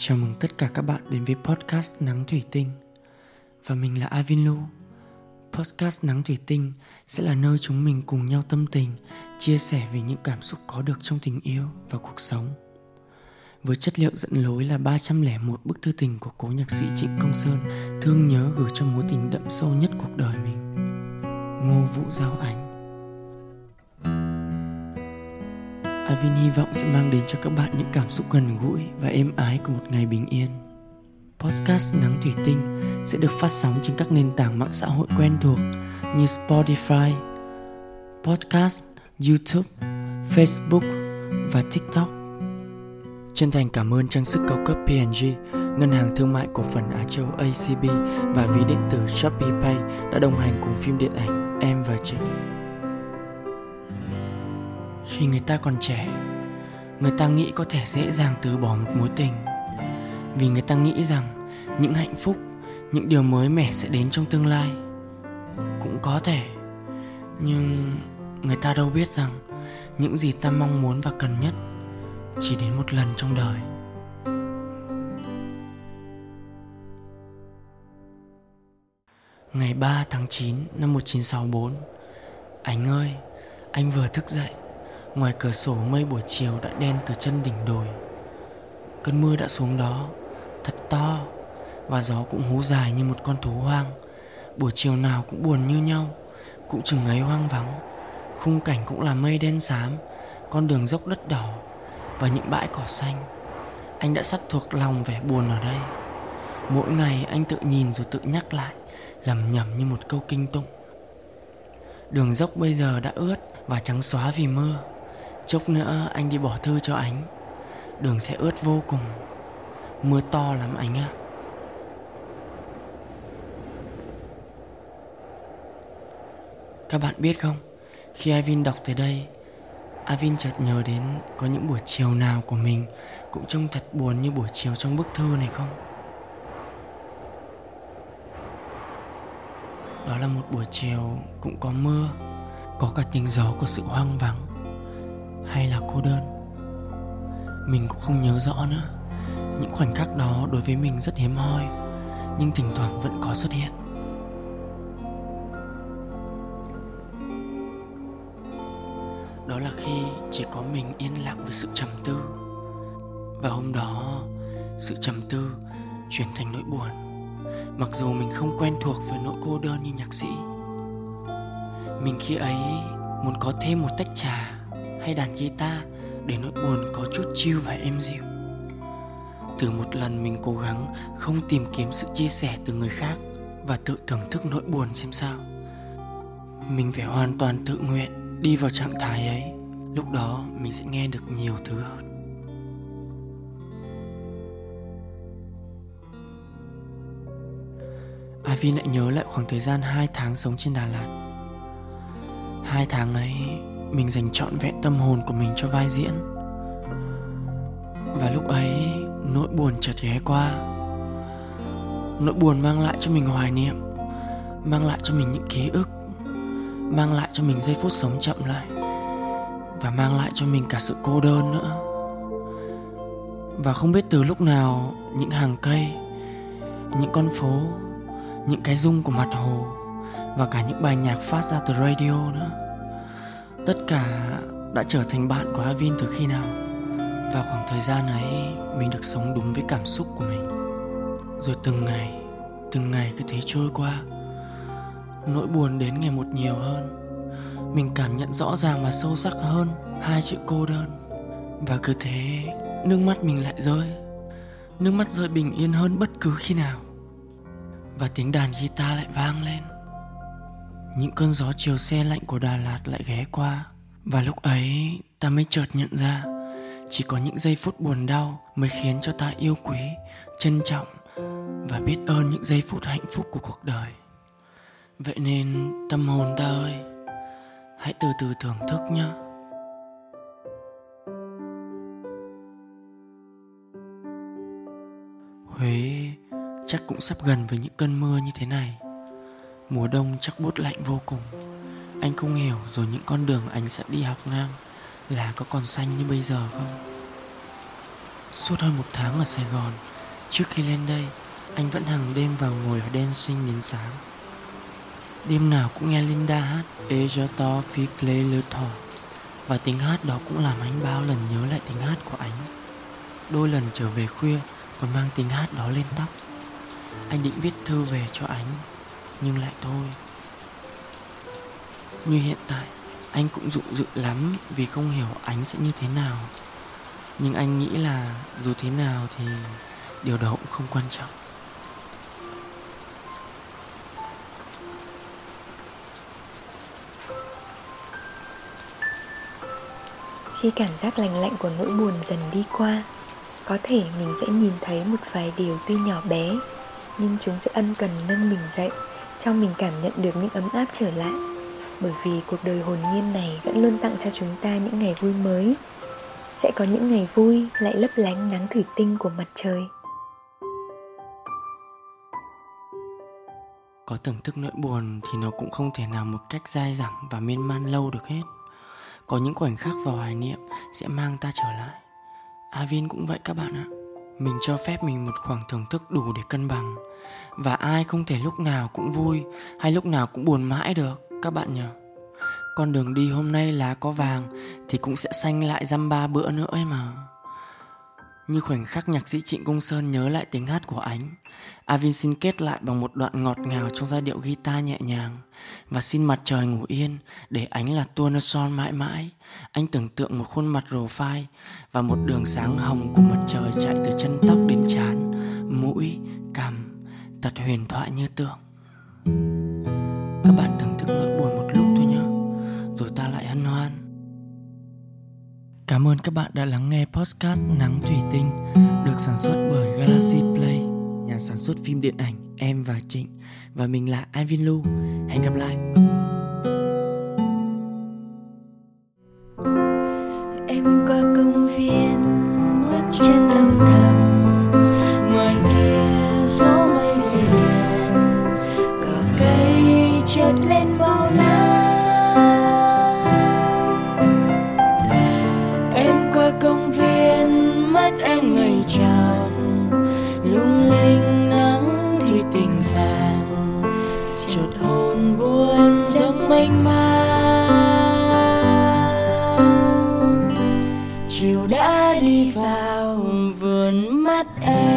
Chào mừng tất cả các bạn đến với podcast Nắng Thủy Tinh. Và mình là Avin Lu. Podcast Nắng Thủy Tinh sẽ là nơi chúng mình cùng nhau tâm tình, Chia sẻ về những cảm xúc có được trong tình yêu và cuộc sống. Với chất liệu dẫn lối là 301 bức thư tình của cố nhạc sĩ Trịnh Công Sơn, thương nhớ gửi cho mối tình đậm sâu nhất cuộc đời mình. Ngô Vũ Giao Ảnh. Avin hy vọng sẽ mang đến cho các bạn những cảm xúc gần gũi và êm ái của một ngày bình yên. Podcast Nắng Thủy Tinh sẽ được phát sóng trên các nền tảng mạng xã hội quen thuộc như Spotify, Podcast, YouTube, Facebook và TikTok. Chân thành cảm ơn trang sức cao cấp P&G, Ngân hàng Thương mại Cổ phần Á Châu ACB và ví điện tử Shopee Pay đã đồng hành cùng phim điện ảnh Em và chị. Khi người ta còn trẻ, người ta nghĩ có thể dễ dàng từ bỏ một mối tình. Vì người ta nghĩ rằng những hạnh phúc, những điều mới mẻ sẽ đến trong tương lai. Cũng có thể, nhưng người ta đâu biết rằng những gì ta mong muốn và cần nhất chỉ đến một lần trong đời Ngày 3 tháng 9 năm 1964 Anh ơi, anh vừa thức dậy Ngoài cửa sổ mây buổi chiều đã đen từ chân đỉnh đồi. Cơn mưa đã xuống đó, Thật to, Và gió cũng hú dài như một con thú hoang. Buổi chiều nào cũng buồn như nhau, Cũng chừng ấy hoang vắng. Khung cảnh cũng là mây đen xám, Con đường dốc đất đỏ, và những bãi cỏ xanh. Anh đã sắp thuộc lòng vẻ buồn ở đây. Mỗi ngày anh tự nhìn rồi tự nhắc lại lầm nhầm như một câu kinh tụng. Đường dốc bây giờ đã ướt và trắng xóa vì mưa chốc nữa anh đi bỏ thư cho ánh. Đường sẽ ướt vô cùng. Mưa to lắm anh ạ. Các bạn biết không? Khi avin đọc tới đây Avin chợt nhớ đến có những buổi chiều nào của mình cũng trông thật buồn như buổi chiều trong bức thư này không? Đó là một buổi chiều cũng có mưa, có cả tiếng gió của sự hoang vắng hay là cô đơn. Mình cũng không nhớ rõ nữa. Những khoảnh khắc đó đối với mình rất hiếm hoi, nhưng thỉnh thoảng vẫn có xuất hiện. đó là khi chỉ có mình yên lặng với sự trầm tư và hôm đó sự trầm tư chuyển thành nỗi buồn mặc dù mình không quen thuộc với nỗi cô đơn như nhạc sĩ mình khi ấy muốn có thêm một tách trà hay đàn guitar để nỗi buồn có chút chill và êm dịu. Từ một lần mình cố gắng không tìm kiếm sự chia sẻ từ người khác và tự thưởng thức nỗi buồn xem sao, mình phải hoàn toàn tự nguyện đi vào trạng thái ấy. Lúc đó mình sẽ nghe được nhiều thứ hơn. Ivy lại nhớ lại khoảng thời gian 2 tháng sống trên Đà Lạt. Hai tháng ấy mình dành trọn vẹn tâm hồn của mình cho vai diễn. Và lúc ấy, Nỗi buồn chợt ghé qua. Nỗi buồn mang lại cho mình hoài niệm, Mang lại cho mình những ký ức, mang lại cho mình giây phút sống chậm lại, và mang lại cho mình cả sự cô đơn nữa. Và không biết từ lúc nào, những hàng cây, những con phố, những cái rung của mặt hồ, và cả những bài nhạc phát ra từ radio nữa tất cả đã trở thành bạn của Avin từ khi nào? Và khoảng thời gian ấy, mình được sống đúng với cảm xúc của mình. Rồi từng ngày từng ngày cứ thế trôi qua. Nỗi buồn đến ngày một nhiều hơn. Mình cảm nhận rõ ràng và sâu sắc hơn hai chữ cô đơn. Và cứ thế, nước mắt mình lại rơi. Nước mắt rơi bình yên hơn bất cứ khi nào. Và tiếng đàn guitar lại vang lên những cơn gió chiều xe lạnh của đà lạt lại ghé qua. Và lúc ấy, ta mới chợt nhận ra, chỉ có những giây phút buồn đau mới khiến cho ta yêu quý, trân trọng và biết ơn những giây phút hạnh phúc của cuộc đời. Vậy nên, tâm hồn ta ơi, Hãy từ từ thưởng thức nhé. Huế, chắc cũng sắp gần với những cơn mưa như thế này. Mùa đông chắc bút lạnh vô cùng. Anh không hiểu rồi những con đường anh sẽ đi học ngang Là có còn xanh như bây giờ không? Suốt hơn một tháng ở Sài Gòn, Trước khi lên đây, Anh vẫn hàng đêm vào ngồi ở đen sinh đến sáng. Đêm nào cũng nghe Linda hát Et je to fifle le thỏ Và tiếng hát đó cũng làm anh bao lần nhớ lại tiếng hát của anh. Đôi lần trở về khuya Còn mang tiếng hát đó lên tóc. Anh định viết thư về cho anh. Nhưng lại thôi. Như hiện tại, Anh cũng dụ dự lắm Vì không hiểu ánh sẽ như thế nào. Nhưng anh nghĩ là Dù thế nào thì Điều đó cũng không quan trọng. Khi cảm giác lành lạnh của nỗi buồn dần đi qua, có thể mình sẽ nhìn thấy một vài điều tuy nhỏ bé, nhưng chúng sẽ ân cần nâng mình dậy cho mình cảm nhận được những ấm áp trở lại. Bởi vì cuộc đời hồn nhiên này vẫn luôn tặng cho chúng ta những ngày vui mới. Sẽ có những ngày vui lại lấp lánh nắng thủy tinh của mặt trời. Có thưởng thức nỗi buồn thì nó cũng không thể nào một cách dai dẳng và miên man lâu được hết. Có những khoảnh khắc vào hoài niệm sẽ mang ta trở lại. Avin cũng vậy các bạn ạ. Mình cho phép mình một khoảng thưởng thức đủ để cân bằng. Và ai không thể lúc nào cũng vui, Hay lúc nào cũng buồn mãi được, Các bạn nhỉ? Con đường đi hôm nay lá có vàng Thì cũng sẽ xanh lại dăm ba bữa nữa ấy mà như khoảnh khắc nhạc sĩ Trịnh Công Sơn nhớ lại tiếng hát của ánh Avin xin kết lại bằng một đoạn ngọt ngào trong giai điệu guitar nhẹ nhàng Và xin mặt trời ngủ yên để ánh là tua nơ son mãi mãi. Anh tưởng tượng một khuôn mặt rồ phai Và một đường sáng hồng của mặt trời chạy từ chân tóc đến trán Mũi, cằm, thật huyền thoại như tượng. Các bạn đã lắng nghe podcast Nắng Thủy Tinh được sản xuất bởi Galaxy Play, nhà sản xuất phim điện ảnh Em và Trịnh và mình là Ivan Lu. Hẹn gặp lại. Vườn mắt